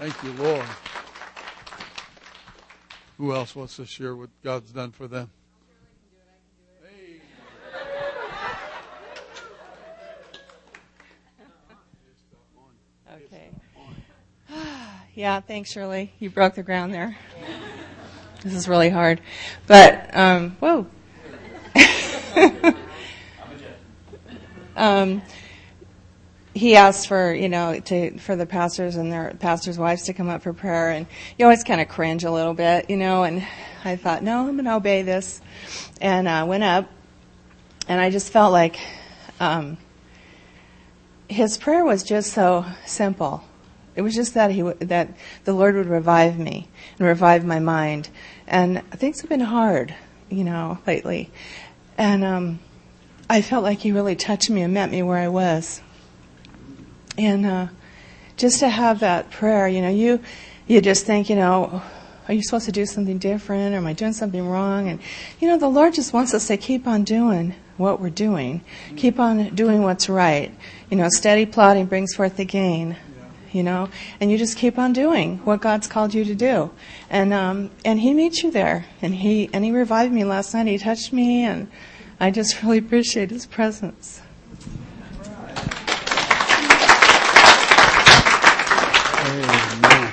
Thank you, Lord. Who else wants to share what God's done for them? Okay. Yeah, thanks, Shirley. You broke the ground there. This is really hard. But, um, whoa. um, he asked for, you know, to, for the pastors and their pastors' wives to come up for prayer. And you always kind of cringe a little bit, you know, and I thought, no, I'm going to obey this. And, uh, went up and I just felt like, um, his prayer was just so simple. It was just that he that the Lord would revive me and revive my mind. And things have been hard, you know, lately. And um, I felt like he really touched me and met me where I was. And uh, just to have that prayer, you know, you you just think, you know, are you supposed to do something different or am I doing something wrong? And you know, the Lord just wants us to keep on doing what we're doing. Keep on doing what's right. You know, steady plodding brings forth the gain. You know, and you just keep on doing what God's called you to do, and um, and He meets you there, and He and He revived me last night. He touched me, and I just really appreciate His presence. Amen.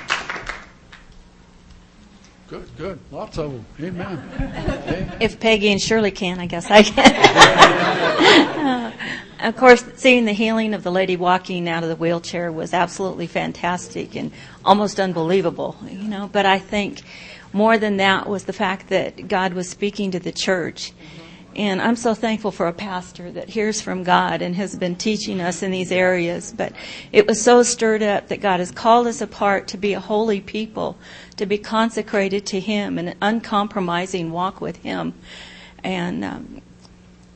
Good. Lots of them. Amen. If Peggy and Shirley can, I guess I can. of course, seeing the healing of the lady walking out of the wheelchair was absolutely fantastic and almost unbelievable, you know. But I think more than that was the fact that God was speaking to the church. And I'm so thankful for a pastor that hears from God and has been teaching us in these areas. But it was so stirred up that God has called us apart to be a holy people, to be consecrated to Him, and an uncompromising walk with Him. And um,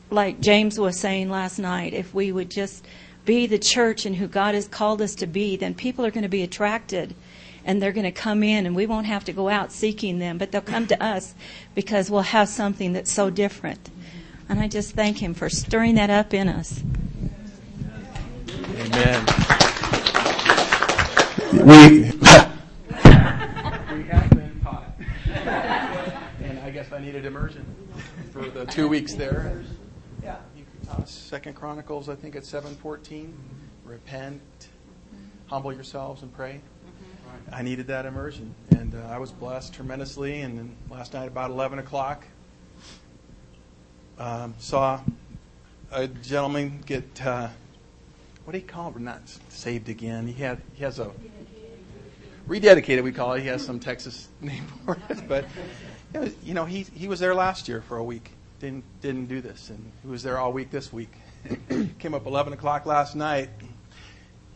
like James was saying last night, if we would just be the church and who God has called us to be, then people are going to be attracted and they're going to come in and we won't have to go out seeking them, but they'll come to us because we'll have something that's so different. And I just thank Him for stirring that up in us. Amen. We, we have been taught. and I guess I needed immersion for the two weeks there. Yeah, you can tell us Second Chronicles, I think it's seven fourteen. Repent, humble yourselves, and pray. I needed that immersion, and uh, I was blessed tremendously. And then last night, about eleven o'clock, um, saw a gentleman get uh, what do you call him? Not saved again. He had he has a rededicated. We call it. He has some Texas name for it, but you know he he was there last year for a week. Didn't didn't do this, and he was there all week this week. Came up 11 o'clock last night.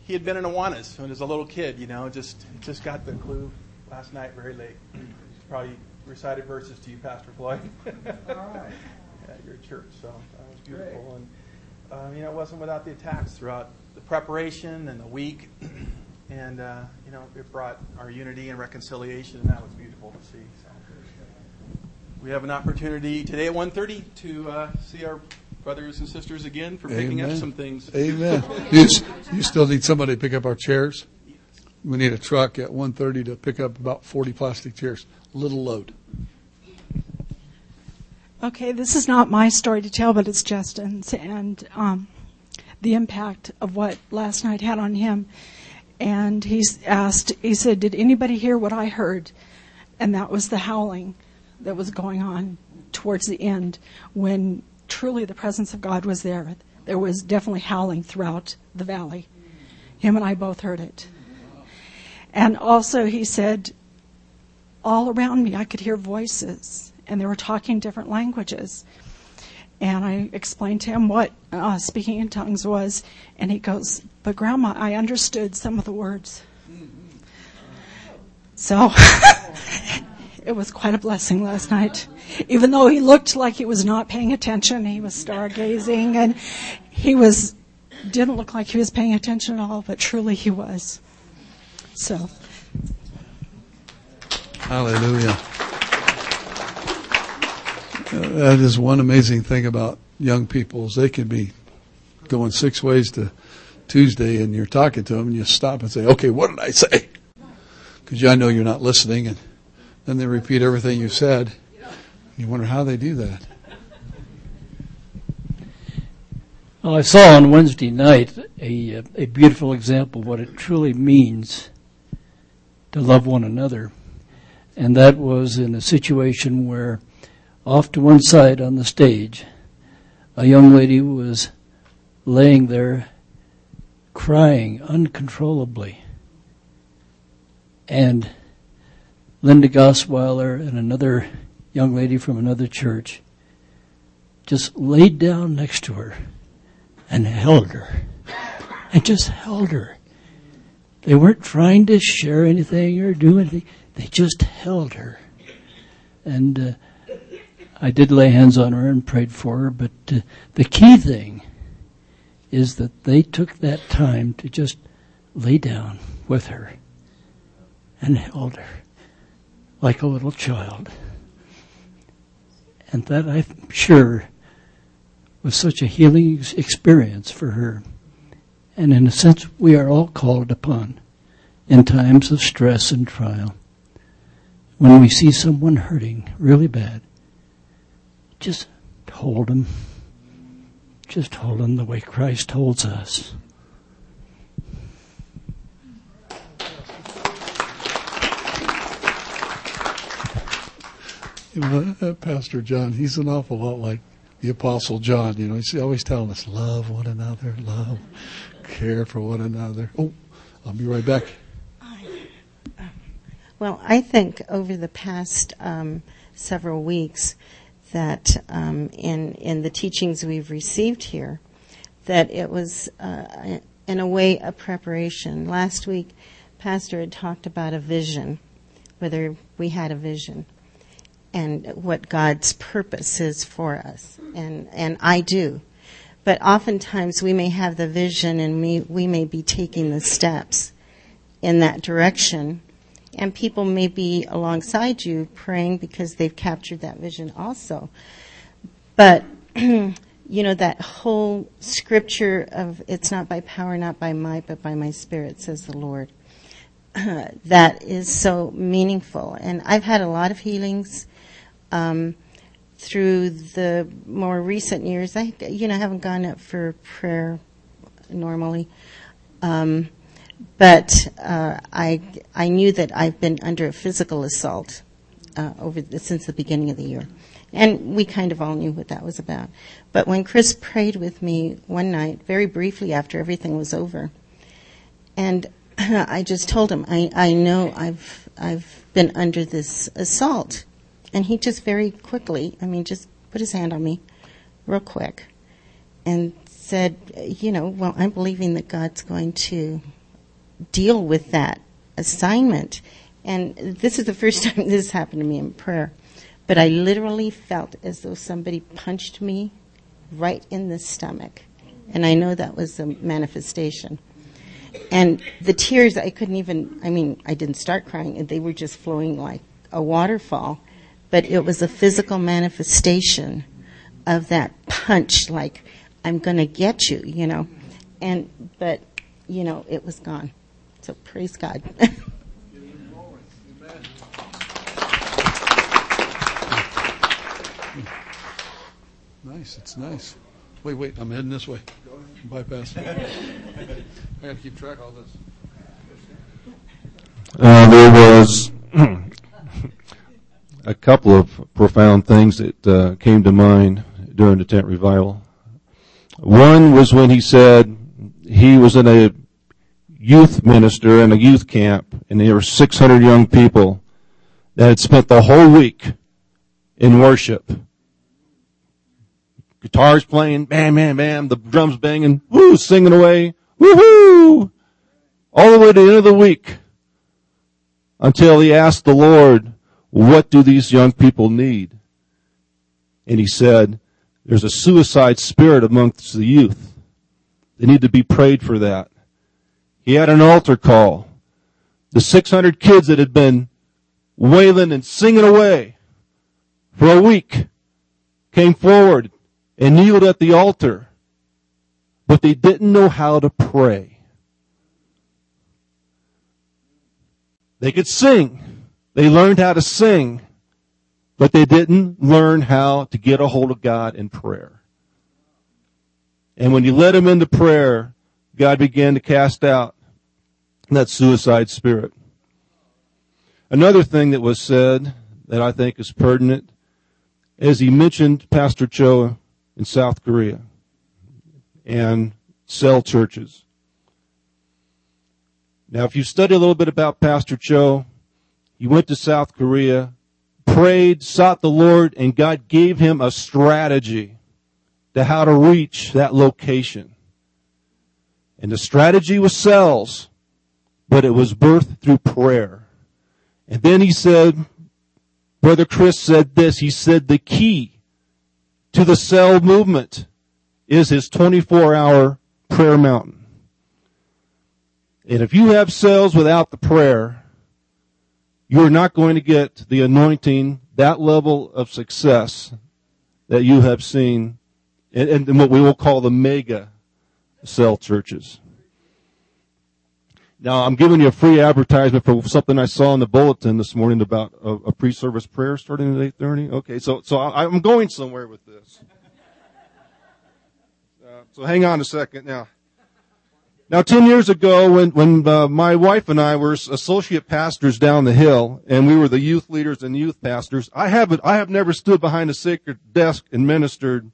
He had been in Awanas when he was a little kid. You know, just just got the clue last night very late. Probably recited verses to you, Pastor Floyd. All right. At your church. So that was beautiful. And um, you know, it wasn't without the attacks throughout the preparation and the week. and uh, you know, it brought our unity and reconciliation, and that was beautiful to see. So we have an opportunity today at 1:30 to uh, see our brothers and sisters again for picking Amen. up some things. Amen. You, you still need somebody to pick up our chairs? We need a truck at 1:30 to pick up about 40 plastic chairs. Little load. Okay, this is not my story to tell, but it's Justin's and um, the impact of what last night had on him. And he's asked, he said, Did anybody hear what I heard? And that was the howling that was going on towards the end when truly the presence of God was there. There was definitely howling throughout the valley. Him and I both heard it. And also, he said, all around me, I could hear voices, and they were talking different languages. And I explained to him what uh, speaking in tongues was, and he goes, But Grandma, I understood some of the words. So it was quite a blessing last night. Even though he looked like he was not paying attention, he was stargazing, and he was didn't look like he was paying attention at all, but truly he was. So. Hallelujah. Uh, That is one amazing thing about young people is they can be going six ways to Tuesday and you're talking to them and you stop and say, okay, what did I say? because I know you're not listening, and then they repeat everything you said. You wonder how they do that. Well, I saw on Wednesday night a, a beautiful example of what it truly means to love one another. And that was in a situation where, off to one side on the stage, a young lady was laying there crying uncontrollably. And Linda Gosweiler and another young lady from another church just laid down next to her and held her. And just held her. They weren't trying to share anything or do anything. They just held her. And uh, I did lay hands on her and prayed for her, but uh, the key thing is that they took that time to just lay down with her and held her like a little child. And that I'm sure was such a healing experience for her. And in a sense, we are all called upon in times of stress and trial. When we see someone hurting really bad, just hold them. Just hold them the way Christ holds us. You know, uh, Pastor John, he's an awful lot like the Apostle John. You know, he's always telling us, love one another, love, care for one another. Oh, I'll be right back. Well, I think over the past um, several weeks that um, in in the teachings we've received here, that it was uh, in a way a preparation. Last week, Pastor had talked about a vision, whether we had a vision, and what God's purpose is for us, and and I do. But oftentimes we may have the vision and we, we may be taking the steps in that direction and people may be alongside you praying because they've captured that vision also. But, you know, that whole scripture of it's not by power, not by might, but by my spirit, says the Lord. that is so meaningful. And I've had a lot of healings. Um, through the more recent years, I, you know, haven't gone up for prayer normally. Um, but uh, I I knew that I've been under a physical assault uh, over the, since the beginning of the year, and we kind of all knew what that was about. But when Chris prayed with me one night, very briefly after everything was over, and I just told him I I know I've I've been under this assault, and he just very quickly, I mean, just put his hand on me, real quick, and said, you know, well, I'm believing that God's going to deal with that assignment. And this is the first time this happened to me in prayer. But I literally felt as though somebody punched me right in the stomach. And I know that was a manifestation. And the tears, I couldn't even, I mean, I didn't start crying, they were just flowing like a waterfall. But it was a physical manifestation of that punch, like, I'm going to get you, you know. And, but, you know, it was gone. So praise God. nice, it's nice. Wait, wait, I'm heading this way. Bypass. I got to keep track of all this. Uh, there was a couple of profound things that uh, came to mind during the tent revival. One was when he said he was in a youth minister in a youth camp, and there were 600 young people that had spent the whole week in worship. Guitars playing, bam, bam, bam, the drums banging, woo, singing away, woohoo! All the way to the end of the week. Until he asked the Lord, what do these young people need? And he said, there's a suicide spirit amongst the youth. They need to be prayed for that. He had an altar call. The 600 kids that had been wailing and singing away for a week came forward and kneeled at the altar, but they didn't know how to pray. They could sing. They learned how to sing, but they didn't learn how to get a hold of God in prayer. And when you led them into prayer, God began to cast out that suicide spirit. Another thing that was said that I think is pertinent is he mentioned Pastor Cho in South Korea and cell churches. Now, if you study a little bit about Pastor Cho, he went to South Korea, prayed, sought the Lord, and God gave him a strategy to how to reach that location. And the strategy was cells, but it was birthed through prayer. And then he said, Brother Chris said this, he said the key to the cell movement is his 24 hour prayer mountain. And if you have cells without the prayer, you're not going to get the anointing, that level of success that you have seen in, in what we will call the mega cell churches. Now, I'm giving you a free advertisement for something I saw in the bulletin this morning about a, a pre-service prayer starting at 8:30. Okay, so so I, I'm going somewhere with this. Uh, so hang on a second now. Now, 10 years ago, when, when uh, my wife and I were associate pastors down the hill, and we were the youth leaders and youth pastors, I haven't, I have never stood behind a sacred desk and ministered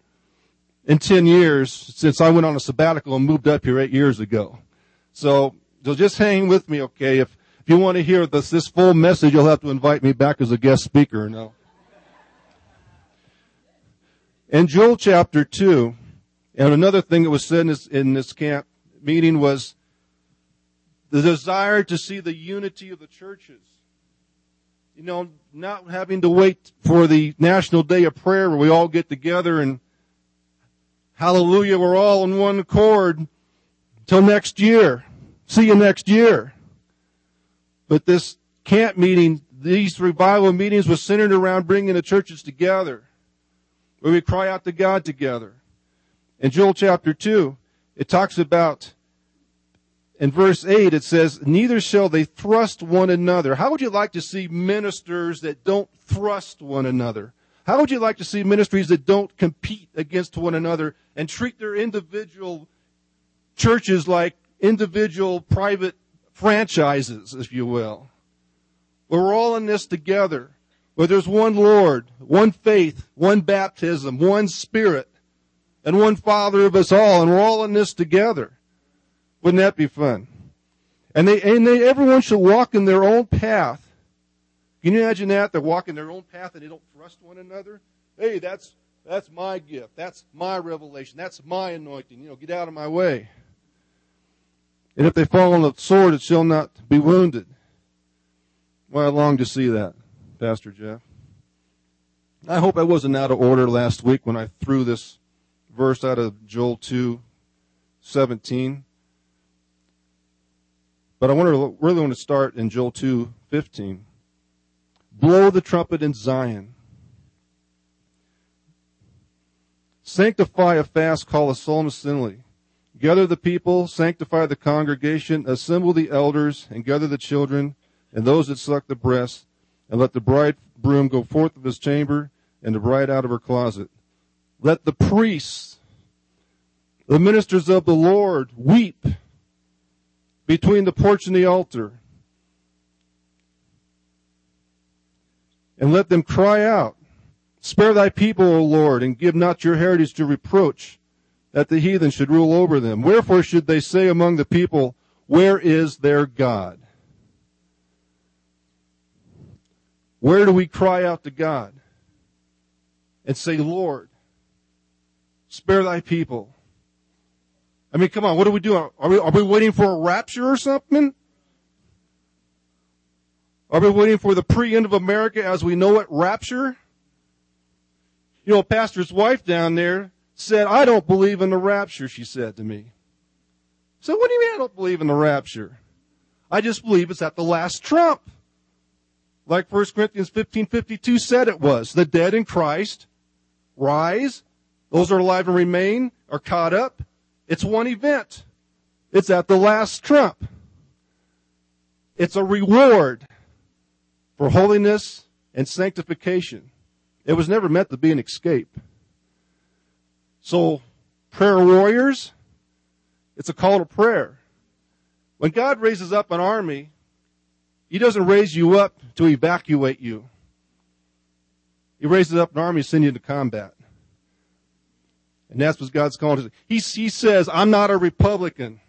in 10 years since I went on a sabbatical and moved up here eight years ago. So, so just hang with me, okay? If, if you want to hear this, this full message, you'll have to invite me back as a guest speaker, no? In Joel chapter 2, and another thing that was said in this, in this camp, meeting was the desire to see the unity of the churches. You know, not having to wait for the National Day of Prayer where we all get together and hallelujah, we're all in one accord until next year. See you next year. But this camp meeting, these revival meetings was centered around bringing the churches together where we cry out to God together. In Joel chapter 2, it talks about in verse 8 it says neither shall they thrust one another how would you like to see ministers that don't thrust one another how would you like to see ministries that don't compete against one another and treat their individual churches like individual private franchises if you will where we're all in this together where there's one lord one faith one baptism one spirit and one Father of us all, and we're all in this together. Wouldn't that be fun? And they, and they, everyone should walk in their own path. Can you imagine that? They're walking their own path and they don't trust one another. Hey, that's, that's my gift. That's my revelation. That's my anointing. You know, get out of my way. And if they fall on the sword, it shall not be wounded. Well, I long to see that, Pastor Jeff. I hope I wasn't out of order last week when I threw this verse out of Joel 2 17. But I really want to start in Joel 2 15. Blow the trumpet in Zion. Sanctify a fast, call a solemn assembly. Gather the people, sanctify the congregation, assemble the elders, and gather the children, and those that suck the breast, and let the bridegroom go forth of his chamber, and the bride out of her closet. Let the priests, the ministers of the Lord, weep between the porch and the altar. And let them cry out, Spare thy people, O Lord, and give not your heritage to reproach, that the heathen should rule over them. Wherefore should they say among the people, Where is their God? Where do we cry out to God and say, Lord, Spare thy people. I mean, come on, what are we doing? Are we, are we waiting for a rapture or something? Are we waiting for the pre-end of America as we know it rapture? You know, pastor's wife down there said, I don't believe in the rapture, she said to me. So what do you mean I don't believe in the rapture? I just believe it's at the last trump. Like 1 Corinthians 15:52 said it was. The dead in Christ rise those are alive and remain are caught up. It's one event. It's at the last trump. It's a reward. for holiness and sanctification. It was never meant to be an escape. So, prayer warriors, it's a call to prayer. When God raises up an army, He doesn't raise you up to evacuate you. He raises up an army to send you into combat. And that's what God's calling. He, he says, I'm not a Republican.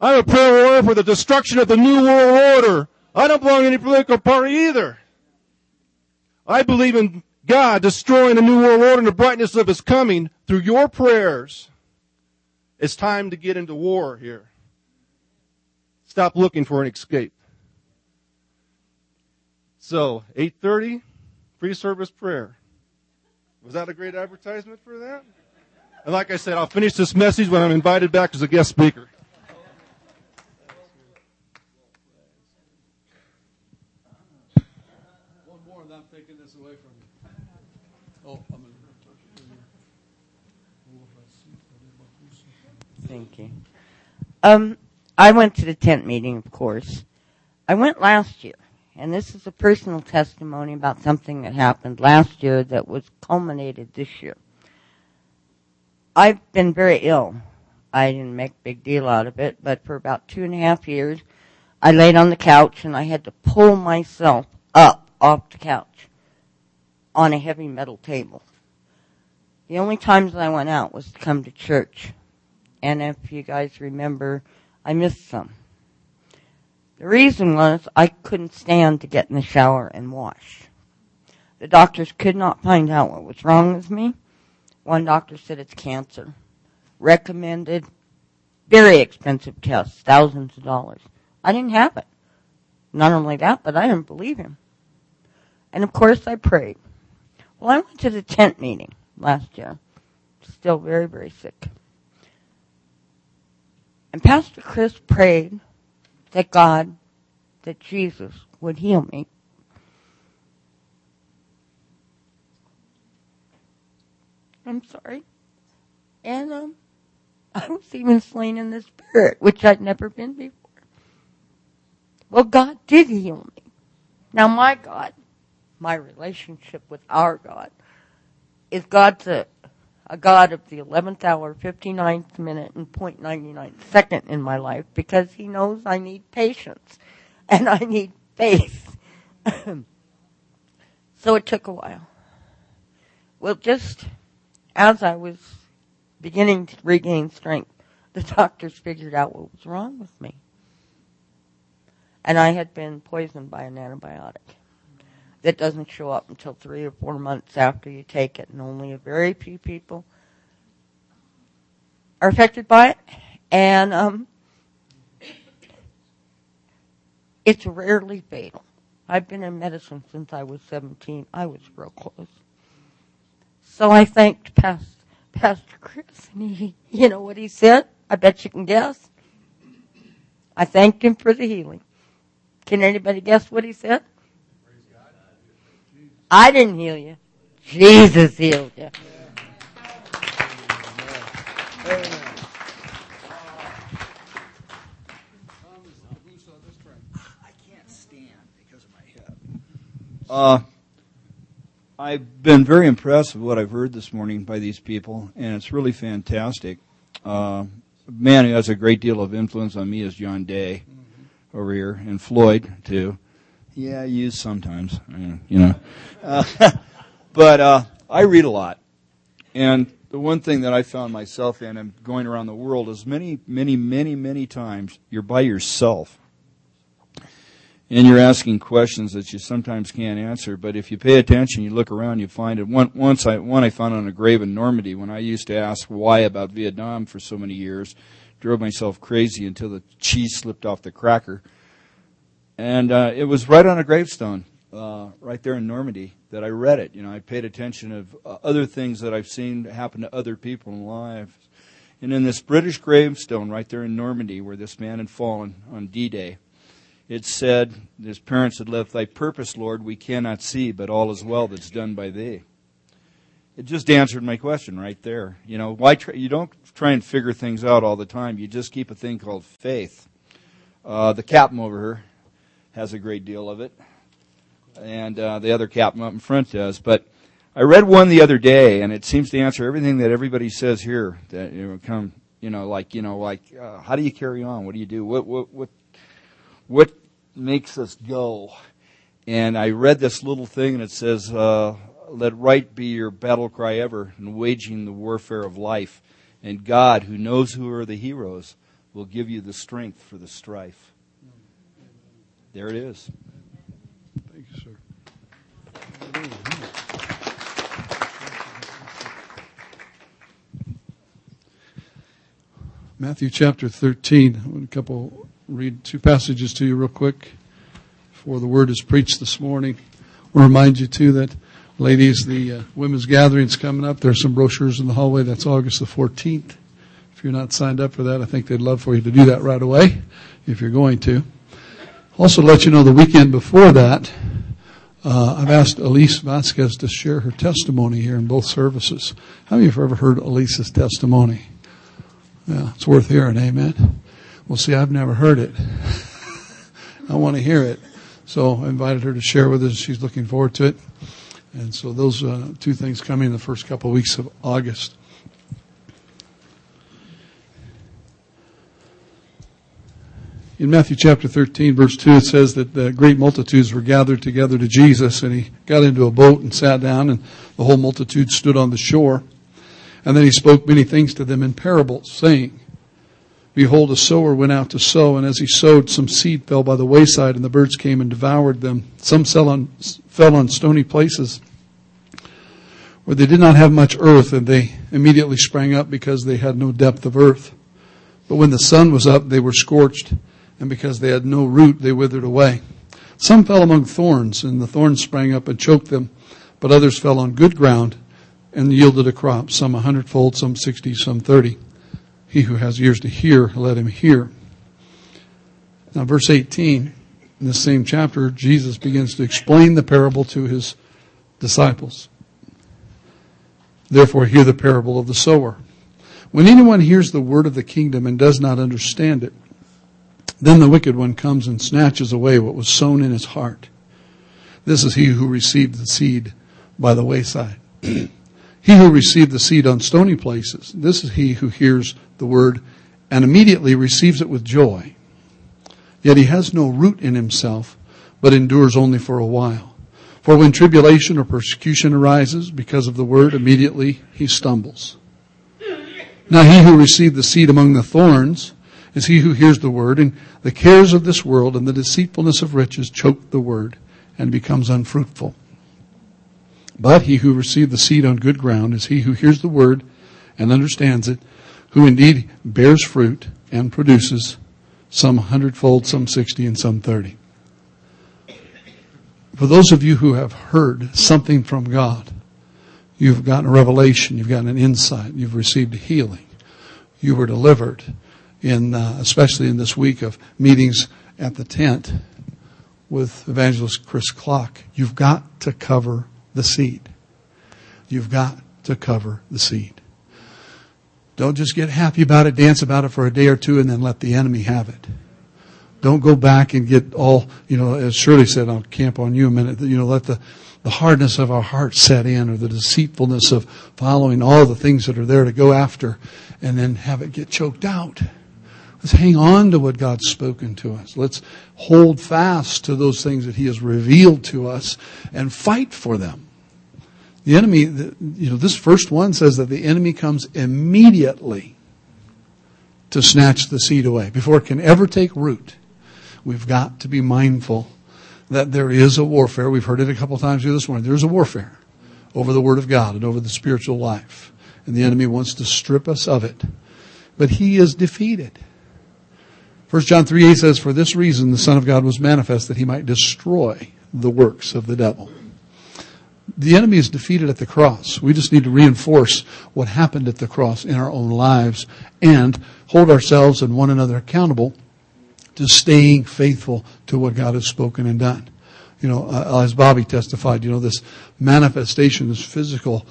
I'm a prayer warrior for the destruction of the New World Order. I don't belong to any political party either. I believe in God destroying the New World Order and the brightness of His coming through your prayers. It's time to get into war here. Stop looking for an escape. So, 8.30, free service prayer. Was that a great advertisement for that? And like I said, I'll finish this message when I'm invited back as a guest speaker. One more, and I'm taking this away from you. Oh, I'm in. Thank you. Um, I went to the tent meeting, of course. I went last year, and this is a personal testimony about something that happened last year that was culminated this year. I've been very ill. I didn't make a big deal out of it, but for about two and a half years, I laid on the couch and I had to pull myself up off the couch on a heavy metal table. The only times I went out was to come to church. And if you guys remember, I missed some. The reason was I couldn't stand to get in the shower and wash. The doctors could not find out what was wrong with me. One doctor said it's cancer. Recommended very expensive tests, thousands of dollars. I didn't have it. Not only that, but I didn't believe him. And of course I prayed. Well, I went to the tent meeting last year. Still very, very sick. And Pastor Chris prayed that God, that Jesus would heal me. I'm sorry. And um, I was even slain in the spirit, which I'd never been before. Well, God did heal me. Now, my God, my relationship with our God, is God's a, a God of the 11th hour, 59th minute, and 0.99 second in my life because He knows I need patience and I need faith. so it took a while. Well, just as I was beginning to regain strength, the doctors figured out what was wrong with me. And I had been poisoned by an antibiotic that doesn't show up until three or four months after you take it, and only a very few people are affected by it. And um, it's rarely fatal. I've been in medicine since I was 17. I was real close. So I thanked Pastor, Pastor Chris, and he, you know what he said? I bet you can guess. I thanked him for the healing. Can anybody guess what he said? I didn't heal you. Jesus healed you. I can't stand because of my hip. Uh, I've been very impressed with what I've heard this morning by these people, and it's really fantastic. Uh, a man who has a great deal of influence on me is John Day over here, and Floyd too. Yeah, use sometimes, you know. Uh, but uh, I read a lot, and the one thing that I found myself in, and going around the world, is many, many, many, many times you're by yourself, and you're asking questions that you sometimes can't answer. But if you pay attention, you look around, you find it. One, once I one I found on a grave in Normandy when I used to ask why about Vietnam for so many years, drove myself crazy until the cheese slipped off the cracker and uh, it was right on a gravestone, uh, right there in Normandy, that I read it. You know, I paid attention of uh, other things that I've seen happen to other people in life. And in this British gravestone right there in Normandy, where this man had fallen on D-Day, it said, his parents had left, Thy purpose, Lord, we cannot see, but all is well that's done by Thee. It just answered my question right there. You know, why try, you don't try and figure things out all the time. You just keep a thing called faith Uh, the captain over here has a great deal of it, and uh, the other captain up in front does. But I read one the other day, and it seems to answer everything that everybody says here. That you know, come, you know, like you know, like uh, how do you carry on? What do you do? What what what what makes us go? And I read this little thing, and it says, uh, "Let right be your battle cry ever, in waging the warfare of life." And God, who knows who are the heroes, will give you the strength for the strife. There it is. Thank you, sir. Matthew chapter 13. I'm going to couple read two passages to you real quick before the word is preached this morning. I'll remind you too that ladies, the uh, women's gathering is coming up. There's some brochures in the hallway. That's August the 14th. If you're not signed up for that, I think they'd love for you to do that right away if you're going to. Also, let you know the weekend before that, uh, I've asked Elise Vasquez to share her testimony here in both services. How many of you have ever heard Elise's testimony? Yeah, it's worth hearing, amen. Well, see, I've never heard it. I want to hear it. So I invited her to share with us. She's looking forward to it. And so those uh, two things coming in the first couple of weeks of August. In Matthew chapter 13, verse 2, it says that the great multitudes were gathered together to Jesus, and he got into a boat and sat down, and the whole multitude stood on the shore. And then he spoke many things to them in parables, saying, Behold, a sower went out to sow, and as he sowed, some seed fell by the wayside, and the birds came and devoured them. Some fell on, fell on stony places, where they did not have much earth, and they immediately sprang up because they had no depth of earth. But when the sun was up, they were scorched and because they had no root, they withered away. Some fell among thorns, and the thorns sprang up and choked them, but others fell on good ground and yielded a crop, some a hundredfold, some sixty, some thirty. He who has ears to hear, let him hear. Now, verse 18, in the same chapter, Jesus begins to explain the parable to his disciples. Therefore, hear the parable of the sower. When anyone hears the word of the kingdom and does not understand it, then the wicked one comes and snatches away what was sown in his heart. This is he who received the seed by the wayside. he who received the seed on stony places. This is he who hears the word and immediately receives it with joy. Yet he has no root in himself, but endures only for a while. For when tribulation or persecution arises because of the word, immediately he stumbles. Now he who received the seed among the thorns is he who hears the word, and the cares of this world and the deceitfulness of riches choke the word and becomes unfruitful. But he who received the seed on good ground is he who hears the word and understands it, who indeed bears fruit and produces some hundredfold, some sixty, and some thirty. For those of you who have heard something from God, you've gotten a revelation, you've gotten an insight, you've received a healing, you were delivered, in uh, especially in this week of meetings at the tent with evangelist Chris Clock. You've got to cover the seed. You've got to cover the seed. Don't just get happy about it, dance about it for a day or two, and then let the enemy have it. Don't go back and get all, you know, as Shirley said, I'll camp on you a minute, you know, let the, the hardness of our heart set in or the deceitfulness of following all the things that are there to go after and then have it get choked out. Let's hang on to what God's spoken to us. Let's hold fast to those things that He has revealed to us and fight for them. The enemy, you know, this first one says that the enemy comes immediately to snatch the seed away before it can ever take root. We've got to be mindful that there is a warfare. We've heard it a couple times here this morning. There's a warfare over the Word of God and over the spiritual life. And the enemy wants to strip us of it. But he is defeated. 1 John 3 8 says, For this reason the Son of God was manifest that he might destroy the works of the devil. The enemy is defeated at the cross. We just need to reinforce what happened at the cross in our own lives and hold ourselves and one another accountable to staying faithful to what God has spoken and done. You know, uh, as Bobby testified, you know, this manifestation, this physical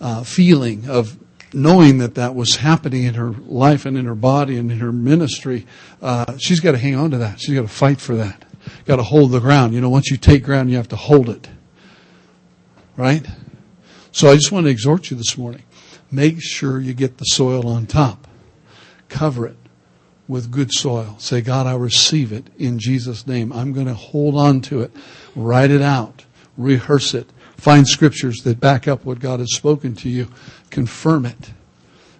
uh, feeling of knowing that that was happening in her life and in her body and in her ministry, uh, she's got to hang on to that. She's got to fight for that. Got to hold the ground. You know, once you take ground, you have to hold it. Right? So I just want to exhort you this morning. Make sure you get the soil on top. Cover it with good soil. Say, God, I receive it in Jesus' name. I'm going to hold on to it. Write it out. Rehearse it. Find scriptures that back up what God has spoken to you. Confirm it.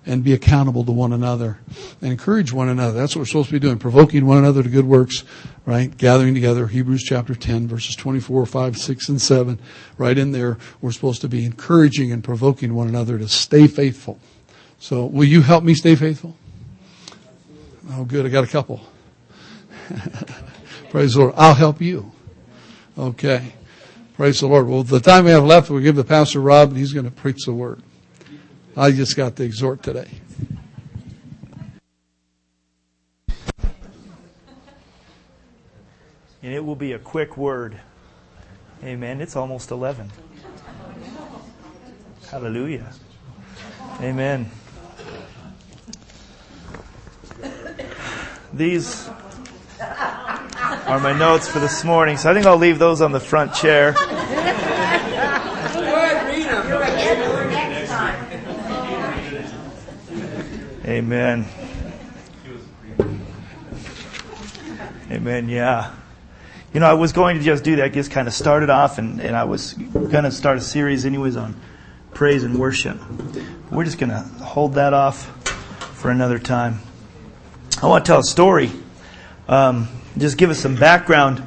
And be accountable to one another. And encourage one another. That's what we're supposed to be doing. Provoking one another to good works, right? Gathering together. Hebrews chapter 10, verses 24, 5, 6, and 7. Right in there, we're supposed to be encouraging and provoking one another to stay faithful. So, will you help me stay faithful? Oh, good. I got a couple. Praise the Lord. I'll help you. Okay. Praise the Lord. Well, the time we have left, we'll give the pastor Rob, and he's going to preach the word. I just got the exhort today. And it will be a quick word. Amen. It's almost 11. Hallelujah. Amen. These are my notes for this morning, so I think I'll leave those on the front chair. Amen. Amen. Yeah. You know, I was going to just do that, just kind of start it off, and, and I was going to start a series, anyways, on praise and worship. We're just going to hold that off for another time. I want to tell a story. Um, just give us some background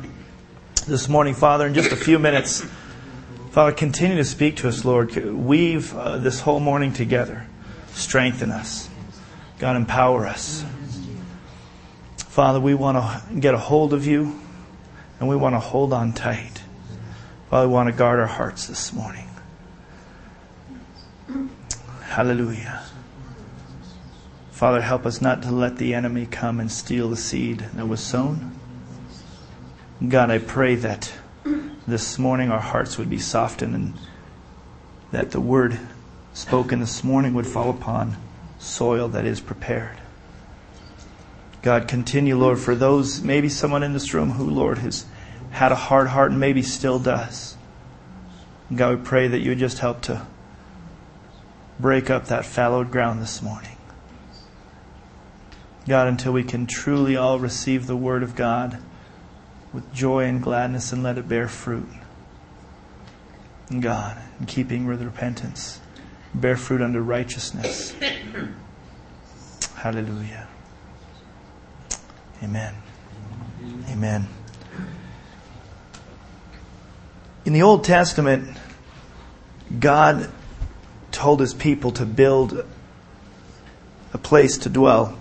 this morning, Father, in just a few minutes. Father, continue to speak to us, Lord. Weave uh, this whole morning together. Strengthen us. God, empower us. Father, we want to get a hold of you and we want to hold on tight. Father, we want to guard our hearts this morning. Hallelujah. Father, help us not to let the enemy come and steal the seed that was sown. God, I pray that this morning our hearts would be softened and that the word spoken this morning would fall upon soil that is prepared. God, continue, Lord, for those, maybe someone in this room who, Lord, has had a hard heart and maybe still does. God, we pray that you would just help to break up that fallowed ground this morning. God, until we can truly all receive the Word of God with joy and gladness and let it bear fruit. God, in keeping with repentance bear fruit unto righteousness. Hallelujah. Amen. Amen. In the Old Testament, God told his people to build a place to dwell.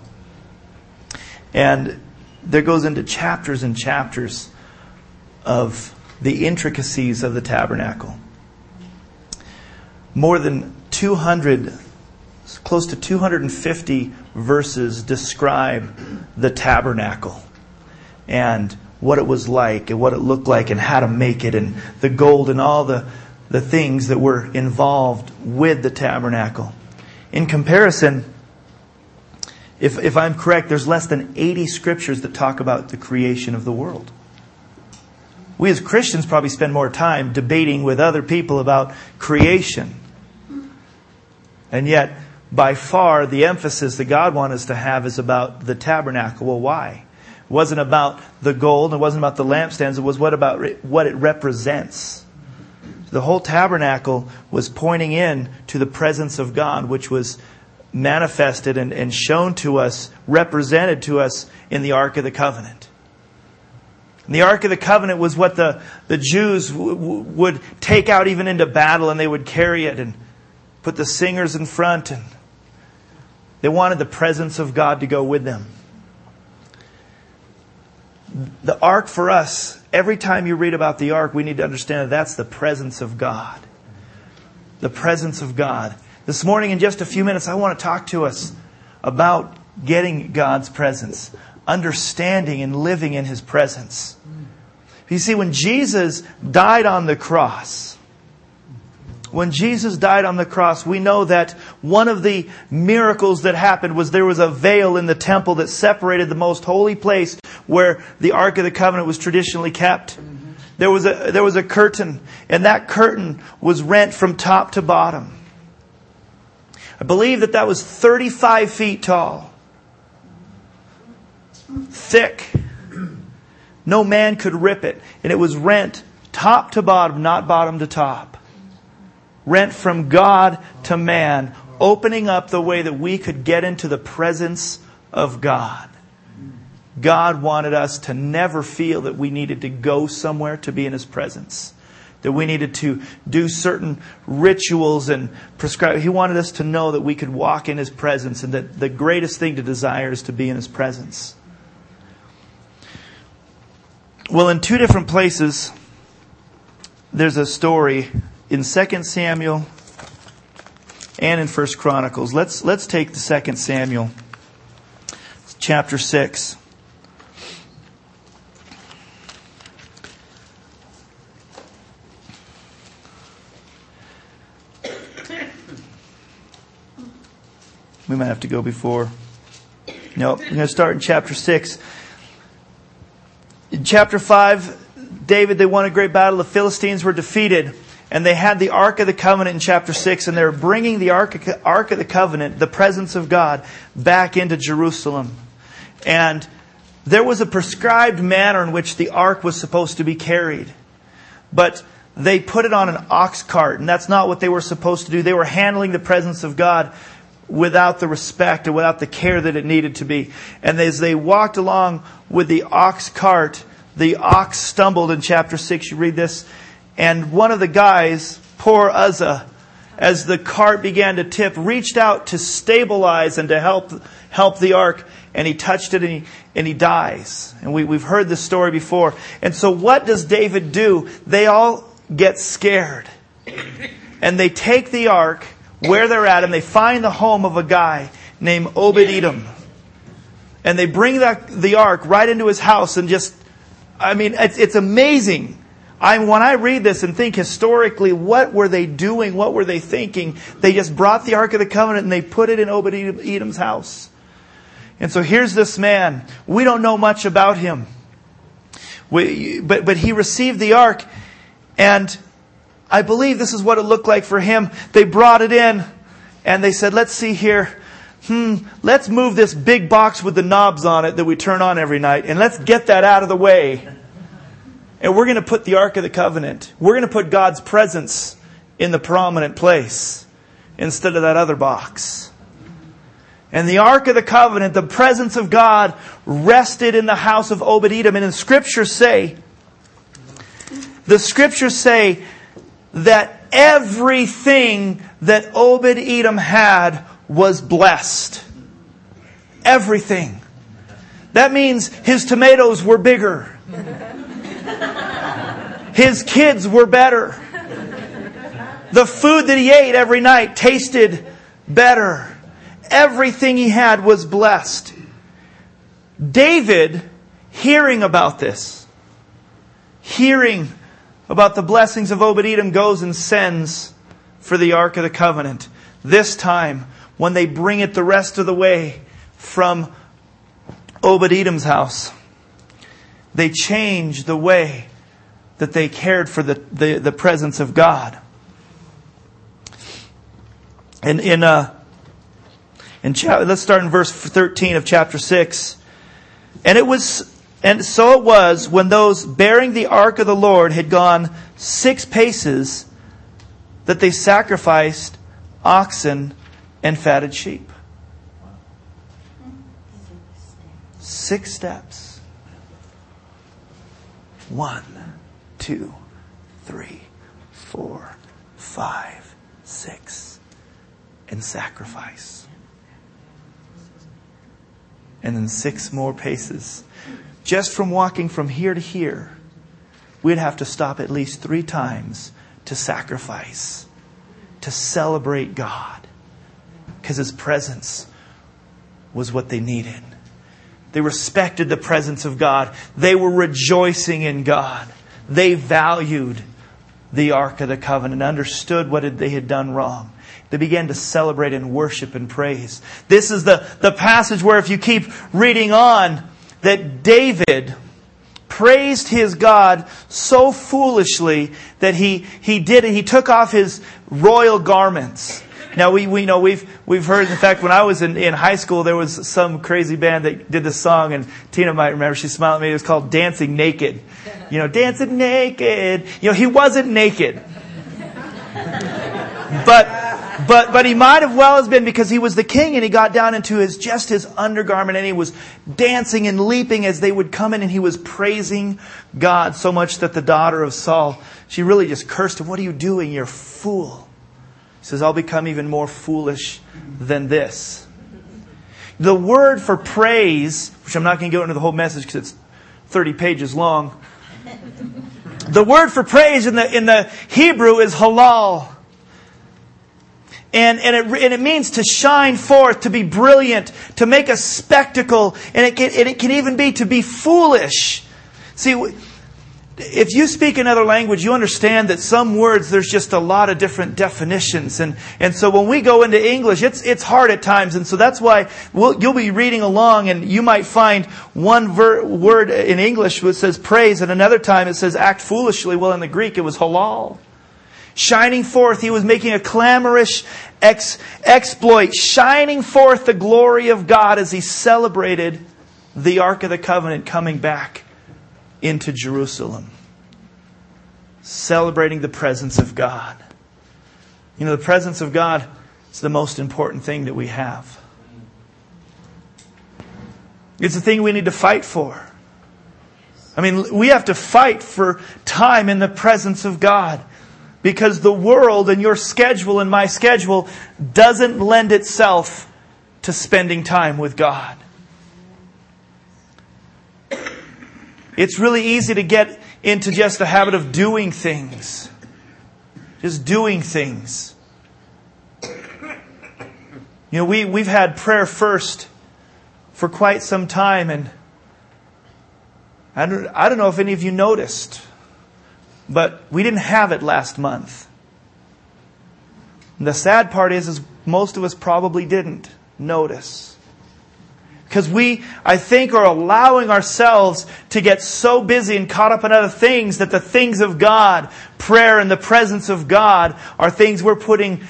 And there goes into chapters and chapters of the intricacies of the tabernacle. More than 200, close to 250 verses describe the tabernacle and what it was like and what it looked like and how to make it and the gold and all the, the things that were involved with the tabernacle. In comparison, if, if I'm correct, there's less than 80 scriptures that talk about the creation of the world. We as Christians probably spend more time debating with other people about creation and yet, by far, the emphasis that God wanted us to have is about the tabernacle. Well, why? It wasn't about the gold. It wasn't about the lampstands. It was what about what it represents. The whole tabernacle was pointing in to the presence of God, which was manifested and, and shown to us, represented to us in the Ark of the Covenant. And the Ark of the Covenant was what the, the Jews w- w- would take out even into battle and they would carry it and put the singers in front, and they wanted the presence of God to go with them. The ark for us, every time you read about the ark, we need to understand that that's the presence of God. The presence of God. This morning, in just a few minutes, I want to talk to us about getting God's presence, understanding and living in His presence. You see, when Jesus died on the cross, when Jesus died on the cross, we know that One of the miracles that happened was there was a veil in the temple that separated the most holy place where the Ark of the Covenant was traditionally kept. There was a, there was a curtain, and that curtain was rent from top to bottom. I believe that that was 35 feet tall. Thick. No man could rip it. And it was rent top to bottom, not bottom to top. Rent from God to man, opening up the way that we could get into the presence of God. God wanted us to never feel that we needed to go somewhere to be in His presence. That we needed to do certain rituals and prescribe. He wanted us to know that we could walk in His presence and that the greatest thing to desire is to be in His presence. Well, in two different places, there's a story in 2 Samuel and in 1 Chronicles. Let's, let's take the 2 Samuel, chapter 6. We might have to go before. No, we're going to start in chapter 6. In chapter 5, David, they won a great battle. The Philistines were defeated. And they had the Ark of the Covenant in chapter 6, and they're bringing the Ark of the Covenant, the presence of God, back into Jerusalem. And there was a prescribed manner in which the Ark was supposed to be carried. But they put it on an ox cart, and that's not what they were supposed to do. They were handling the presence of God without the respect and without the care that it needed to be. And as they walked along with the ox cart, the ox stumbled in chapter 6. You read this. And one of the guys, poor Uzzah, as the cart began to tip, reached out to stabilize and to help, help the ark. And he touched it and he, and he dies. And we, we've heard this story before. And so what does David do? They all get scared. And they take the ark where they're at and they find the home of a guy named Obed Edom. And they bring that, the ark right into his house and just, I mean, it's, it's amazing. I, when I read this and think historically, what were they doing? What were they thinking? They just brought the Ark of the Covenant and they put it in Obed Edom's house. And so here's this man. We don't know much about him. We, but, but he received the Ark and I believe this is what it looked like for him. They brought it in and they said, let's see here. Hmm, let's move this big box with the knobs on it that we turn on every night and let's get that out of the way. And we're going to put the Ark of the Covenant. We're going to put God's presence in the prominent place instead of that other box. And the Ark of the Covenant, the presence of God, rested in the house of Obed Edom. And the scriptures say, the scriptures say that everything that Obed Edom had was blessed. Everything. That means his tomatoes were bigger. His kids were better. The food that he ate every night tasted better. Everything he had was blessed. David, hearing about this, hearing about the blessings of Obed Edom, goes and sends for the Ark of the Covenant. This time, when they bring it the rest of the way from Obed Edom's house, they change the way that they cared for the, the, the presence of God. And in, uh, in cha- let's start in verse 13 of chapter 6. And it was and so it was when those bearing the ark of the Lord had gone six paces that they sacrificed oxen and fatted sheep. Six steps. One, two, three, four, five, six. And sacrifice. And then six more paces just from walking from here to here, we'd have to stop at least three times to sacrifice, to celebrate God, because His presence was what they needed. They respected the presence of God. They were rejoicing in God. They valued the Ark of the Covenant, understood what they had done wrong. they began to celebrate and worship and praise. This is the, the passage where if you keep reading on, that David praised his God so foolishly that he, he did it. He took off his royal garments. Now we, we know we've we've heard in fact when I was in, in high school there was some crazy band that did this song and Tina might remember she smiled at me it was called Dancing Naked. You know, dancing naked. You know, he wasn't naked. But but, but he might have well has been because he was the king and he got down into his, just his undergarment and he was dancing and leaping as they would come in and he was praising God so much that the daughter of Saul, she really just cursed him. What are you doing? You're fool. Says, I'll become even more foolish than this. The word for praise, which I'm not going to go into the whole message because it's 30 pages long. The word for praise in the, in the Hebrew is halal. And, and, it, and it means to shine forth, to be brilliant, to make a spectacle, and it can, and it can even be to be foolish. See, if you speak another language, you understand that some words, there's just a lot of different definitions. And, and so when we go into English, it's, it's hard at times. And so that's why we'll, you'll be reading along and you might find one ver- word in English that says praise and another time it says act foolishly. Well, in the Greek, it was halal shining forth. He was making a clamorous ex- exploit, shining forth the glory of God as he celebrated the Ark of the Covenant coming back into Jerusalem. Celebrating the presence of God. You know, the presence of God is the most important thing that we have. It's the thing we need to fight for. I mean, we have to fight for time in the presence of God because the world and your schedule and my schedule doesn't lend itself to spending time with God. It's really easy to get into just a habit of doing things. Just doing things. You know, we, we've had prayer first for quite some time, and I don't, I don't know if any of you noticed. But we didn't have it last month. And the sad part is, is most of us probably didn't notice. Because we, I think, are allowing ourselves to get so busy and caught up in other things that the things of God, prayer and the presence of God, are things we're putting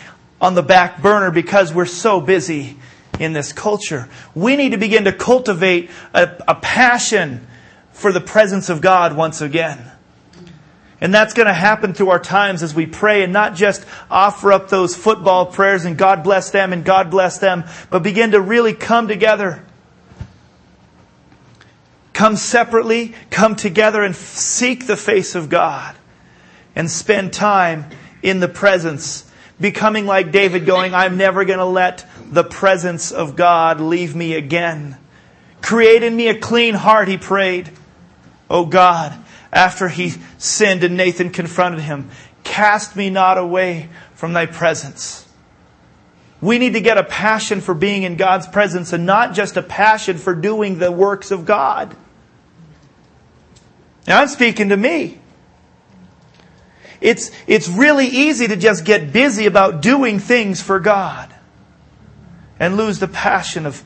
on the back burner because we're so busy in this culture. We need to begin to cultivate a, a passion for the presence of God once again. And that's going to happen through our times as we pray and not just offer up those football prayers and God bless them and God bless them, but begin to really come together. Come separately, come together and seek the face of God and spend time in the presence, becoming like David going, I'm never going to let the presence of God leave me again. Create in me a clean heart, he prayed. Oh God, after he sinned and Nathan confronted him. Cast me not away from thy presence. We need to get a passion for being in God's presence and not just a passion for doing the works of God. Now I'm speaking to me. It's, it's really easy to just get busy about doing things for God and lose the passion of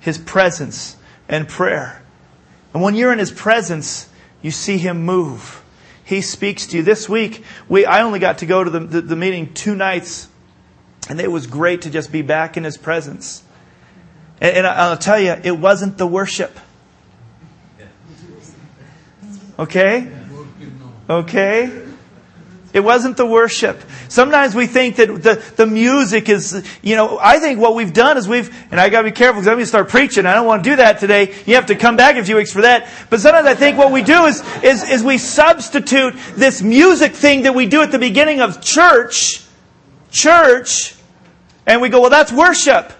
His presence and prayer. And when you're in His presence, you see him move. He speaks to you. This week, we, I only got to go to the, the, the meeting two nights, and it was great to just be back in his presence. And, and I'll tell you, it wasn't the worship. Okay? Okay? It wasn't the worship. Sometimes we think that the, the music is, you know, I think what we've done is we've, and I gotta be careful because I'm gonna start preaching. I don't want to do that today. You have to come back a few weeks for that. But sometimes I think what we do is, is, is we substitute this music thing that we do at the beginning of church, church, and we go, well, that's worship.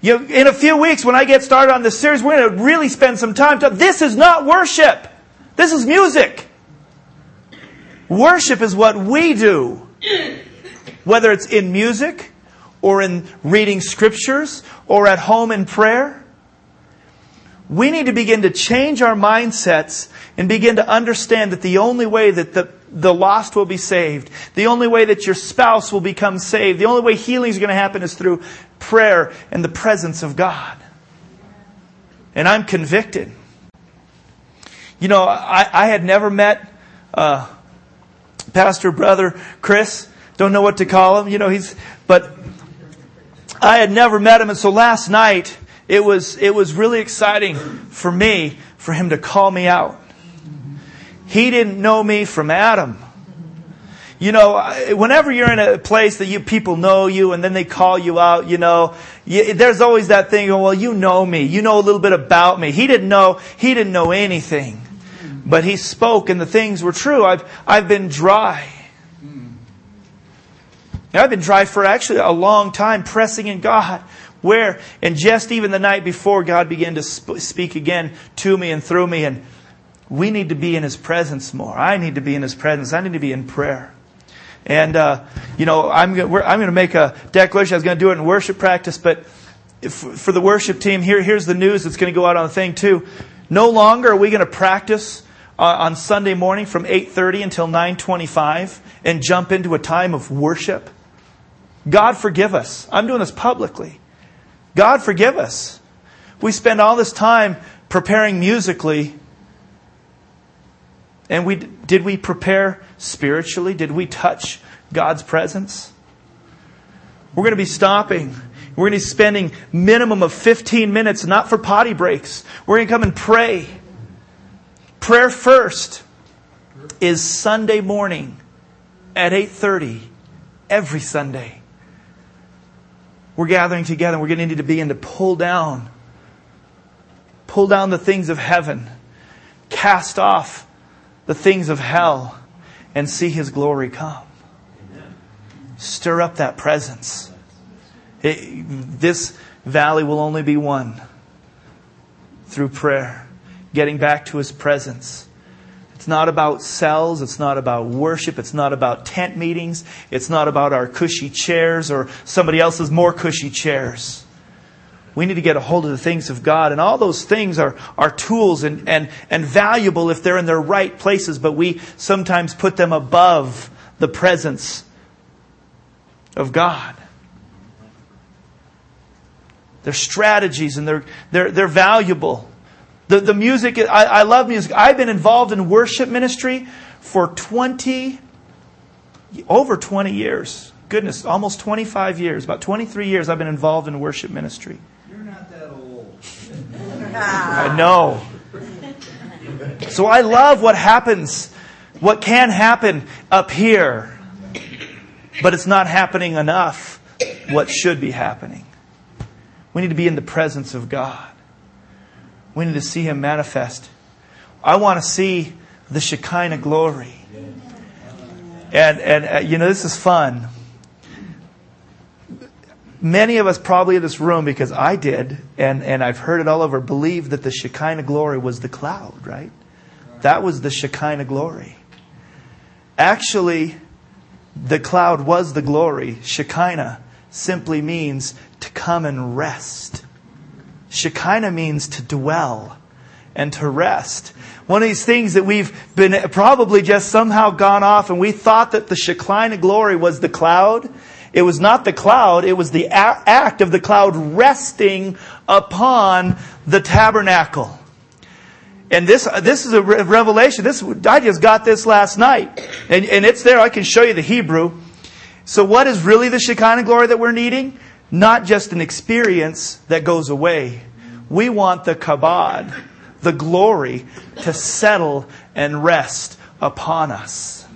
You, in a few weeks, when I get started on this series, we're going to really spend some time. This is not worship. This is music. Worship is what we do. Whether it's in music, or in reading scriptures, or at home in prayer. We need to begin to change our mindsets and begin to understand that the only way that the, the lost will be saved, the only way that your spouse will become saved, the only way healing is going to happen is through prayer and the presence of God. And I'm convicted. You know, I, I had never met uh, Pastor Brother Chris. Don't know what to call him. You know, he's, but I had never met him. And so last night, it was, it was really exciting for me for him to call me out. He didn't know me from Adam. You know, whenever you're in a place that you people know you and then they call you out, you know, you, there's always that thing. Oh, well, you know me. You know a little bit about me. He didn't know. He didn't know anything, but he spoke, and the things were true. I've I've been dry. I've been dry for actually a long time, pressing in God. Where, and just even the night before, God began to sp- speak again to me and through me, and we need to be in His presence more. I need to be in His presence. I need to be in prayer. And, uh, you know, I'm going to make a declaration. I was going to do it in worship practice, but if, for the worship team, here, here's the news that's going to go out on the thing too. No longer are we going to practice uh, on Sunday morning from 8.30 until 9.25 and jump into a time of worship. God forgive us. I'm doing this publicly. God forgive us. We spend all this time preparing musically. And we, did we prepare spiritually? Did we touch God's presence? We're going to be stopping. We're going to be spending minimum of 15 minutes, not for potty breaks. We're going to come and pray. Prayer first is Sunday morning at 8:30 every Sunday we're gathering together. We're going to need to begin to pull down, pull down the things of heaven, cast off the things of hell, and see His glory come. Stir up that presence. It, this valley will only be won through prayer, getting back to His presence it's not about cells. It's not about worship. It's not about tent meetings. It's not about our cushy chairs or somebody else's more cushy chairs. We need to get a hold of the things of God. And all those things are, are tools and, and, and valuable if they're in their right places, but we sometimes put them above the presence of God. They're strategies and they're, they're, they're valuable. The, the music, I, I love music. I've been involved in worship ministry for 20, over 20 years. Goodness, almost 25 years. About 23 years I've been involved in worship ministry. You're not that old. I know. So I love what happens, what can happen up here. But it's not happening enough what should be happening. We need to be in the presence of God. We need to see Him manifest. I want to see the Shekinah glory. And, and uh, you know, this is fun. Many of us probably in this room, because I did, and, and I've heard it all over, believe that the Shekinah glory was the cloud, right? That was the Shekinah glory. Actually, the cloud was the glory. Shekinah simply means to come and rest. Shekinah means to dwell and to rest. One of these things that we've been probably just somehow gone off and we thought that the Shekinah glory was the cloud. It was not the cloud, it was the act of the cloud resting upon the tabernacle. And this, this is a revelation. This, I just got this last night. And, and it's there. I can show you the Hebrew. So what is really the Shekinah glory that we're needing? not just an experience that goes away. We want the kabod, the glory, to settle and rest upon us.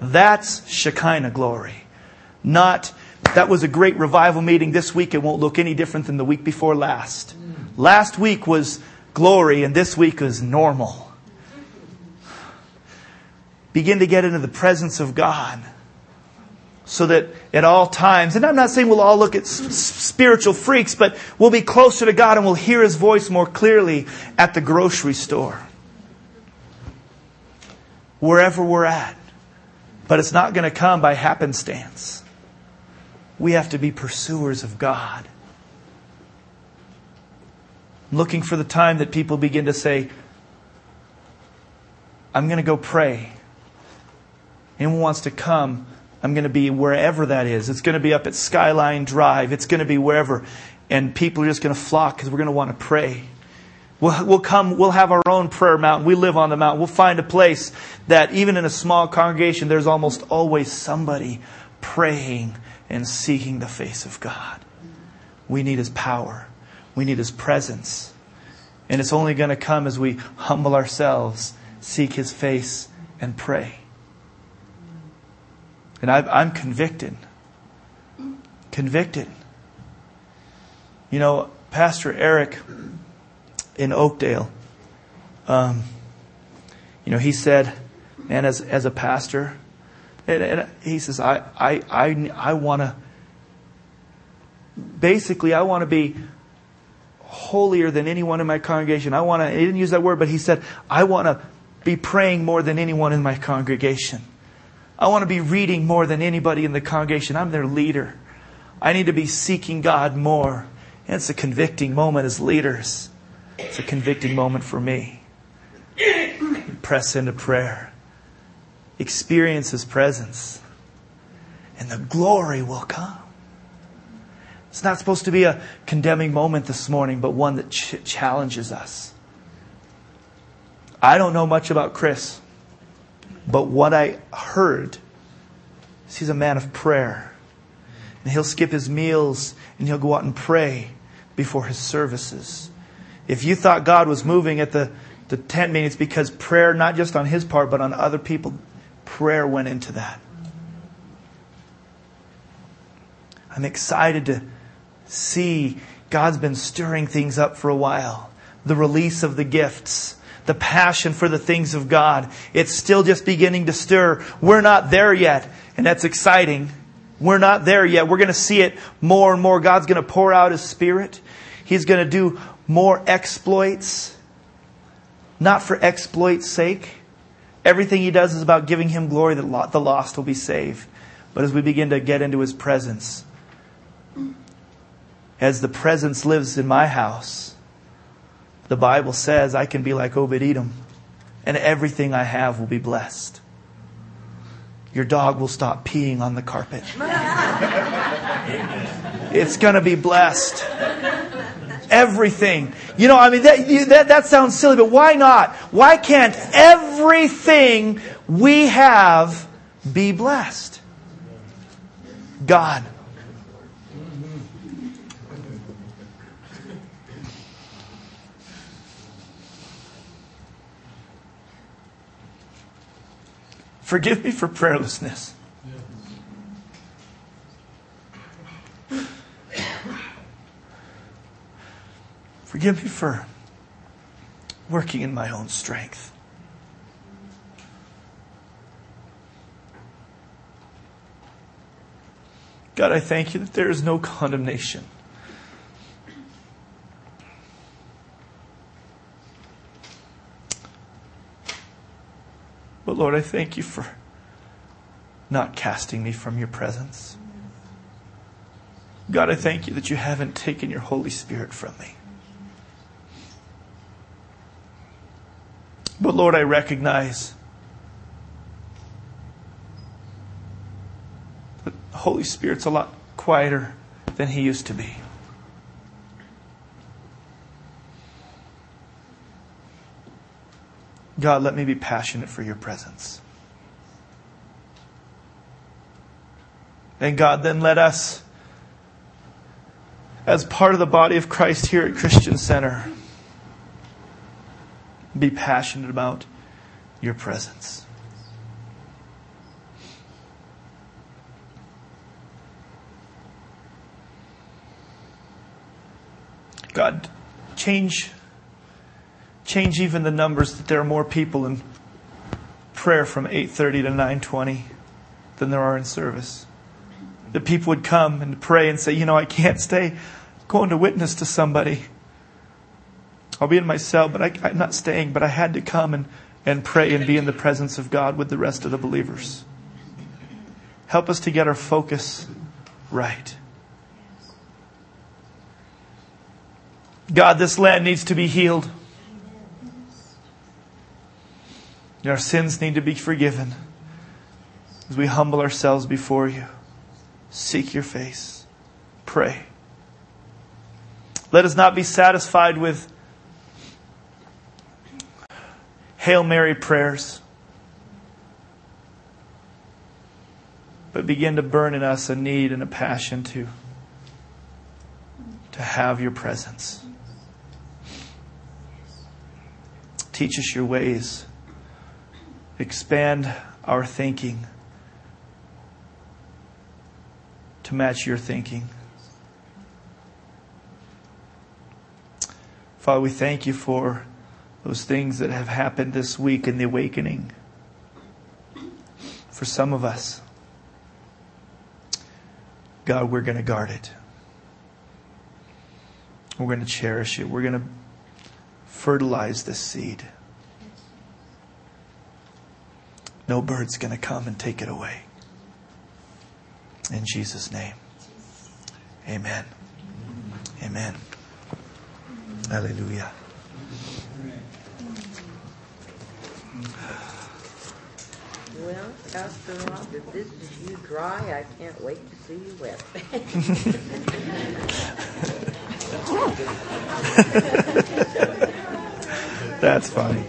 That's Shekinah glory. Not, that was a great revival meeting this week. It won't look any different than the week before last. Last week was glory, and this week is normal. Begin to get into the presence of God so that at all times, and I'm not saying we'll all look at spiritual freaks, but we'll be closer to God and we'll hear His voice more clearly at the grocery store. Wherever we're at. But it's not going to come by happenstance. We have to be pursuers of God. Looking for the time that people begin to say, I'm going to go pray. Anyone wants to come, I'm going to be wherever that is. It's going to be up at Skyline Drive. It's going to be wherever. And people are just going to flock because we're going to want to pray. We'll, we'll come, we'll have our own prayer mountain. We live on the mountain. We'll find a place that even in a small congregation, there's almost always somebody praying and seeking the face of God. We need His power. We need His presence. And it's only going to come as we humble ourselves, seek His face, and pray. And i am convicted. Convicted. You know, Pastor Eric in Oakdale, um, you know, he said, man, as, as a pastor, and, and he says, I, I, I, I want to, basically, I want to be holier than anyone in my congregation. I want to, he didn't use that word, but he said, I want to be praying more than anyone in my congregation. I want to be reading more than anybody in the congregation. I'm their leader. I need to be seeking God more. And it's a convicting moment as leaders. It's a convicting moment for me. Press into prayer. Experience His presence. And the glory will come. It's not supposed to be a condemning moment this morning, but one that ch- challenges us. I don't know much about Chris. But what I heard is he's a man of prayer. And he'll skip his meals and he'll go out and pray before his services. If you thought God was moving at the, the tent meeting, it's because prayer, not just on his part, but on other people, prayer went into that. I'm excited to see God's been stirring things up for a while. The release of the gifts the passion for the things of God. It's still just beginning to stir. We're not there yet, and that's exciting. We're not there yet. We're going to see it more and more. God's going to pour out His Spirit. He's going to do more exploits, not for exploits' sake. Everything He does is about giving Him glory that the lost will be saved. But as we begin to get into His presence, as the presence lives in my house, the Bible says I can be like Obed Edom, and everything I have will be blessed. Your dog will stop peeing on the carpet. it's going to be blessed. Everything. You know, I mean, that, that, that sounds silly, but why not? Why can't everything we have be blessed? God Forgive me for prayerlessness. Forgive me for working in my own strength. God, I thank you that there is no condemnation But Lord, I thank you for not casting me from your presence. God, I thank you that you haven't taken your Holy Spirit from me. But Lord, I recognize that the Holy Spirit's a lot quieter than he used to be. God, let me be passionate for your presence. And God, then let us, as part of the body of Christ here at Christian Center, be passionate about your presence. God, change change even the numbers that there are more people in prayer from 8:30 to 9:20 than there are in service. That people would come and pray and say, "You know, I can't stay going to witness to somebody. I'll be in my cell, but I, am not staying, but I had to come and, and pray and be in the presence of God with the rest of the believers." Help us to get our focus right. God, this land needs to be healed. Our sins need to be forgiven as we humble ourselves before you. Seek your face. Pray. Let us not be satisfied with Hail Mary prayers, but begin to burn in us a need and a passion to, to have your presence. Teach us your ways. Expand our thinking to match your thinking. Father, we thank you for those things that have happened this week in the awakening. For some of us, God, we're going to guard it. We're going to cherish it. We're going to fertilize this seed. No bird's going to come and take it away. In Jesus' name. Amen. Amen. Hallelujah. Well, Pastor Rob, if this is you dry, I can't wait to see you wet. That's funny.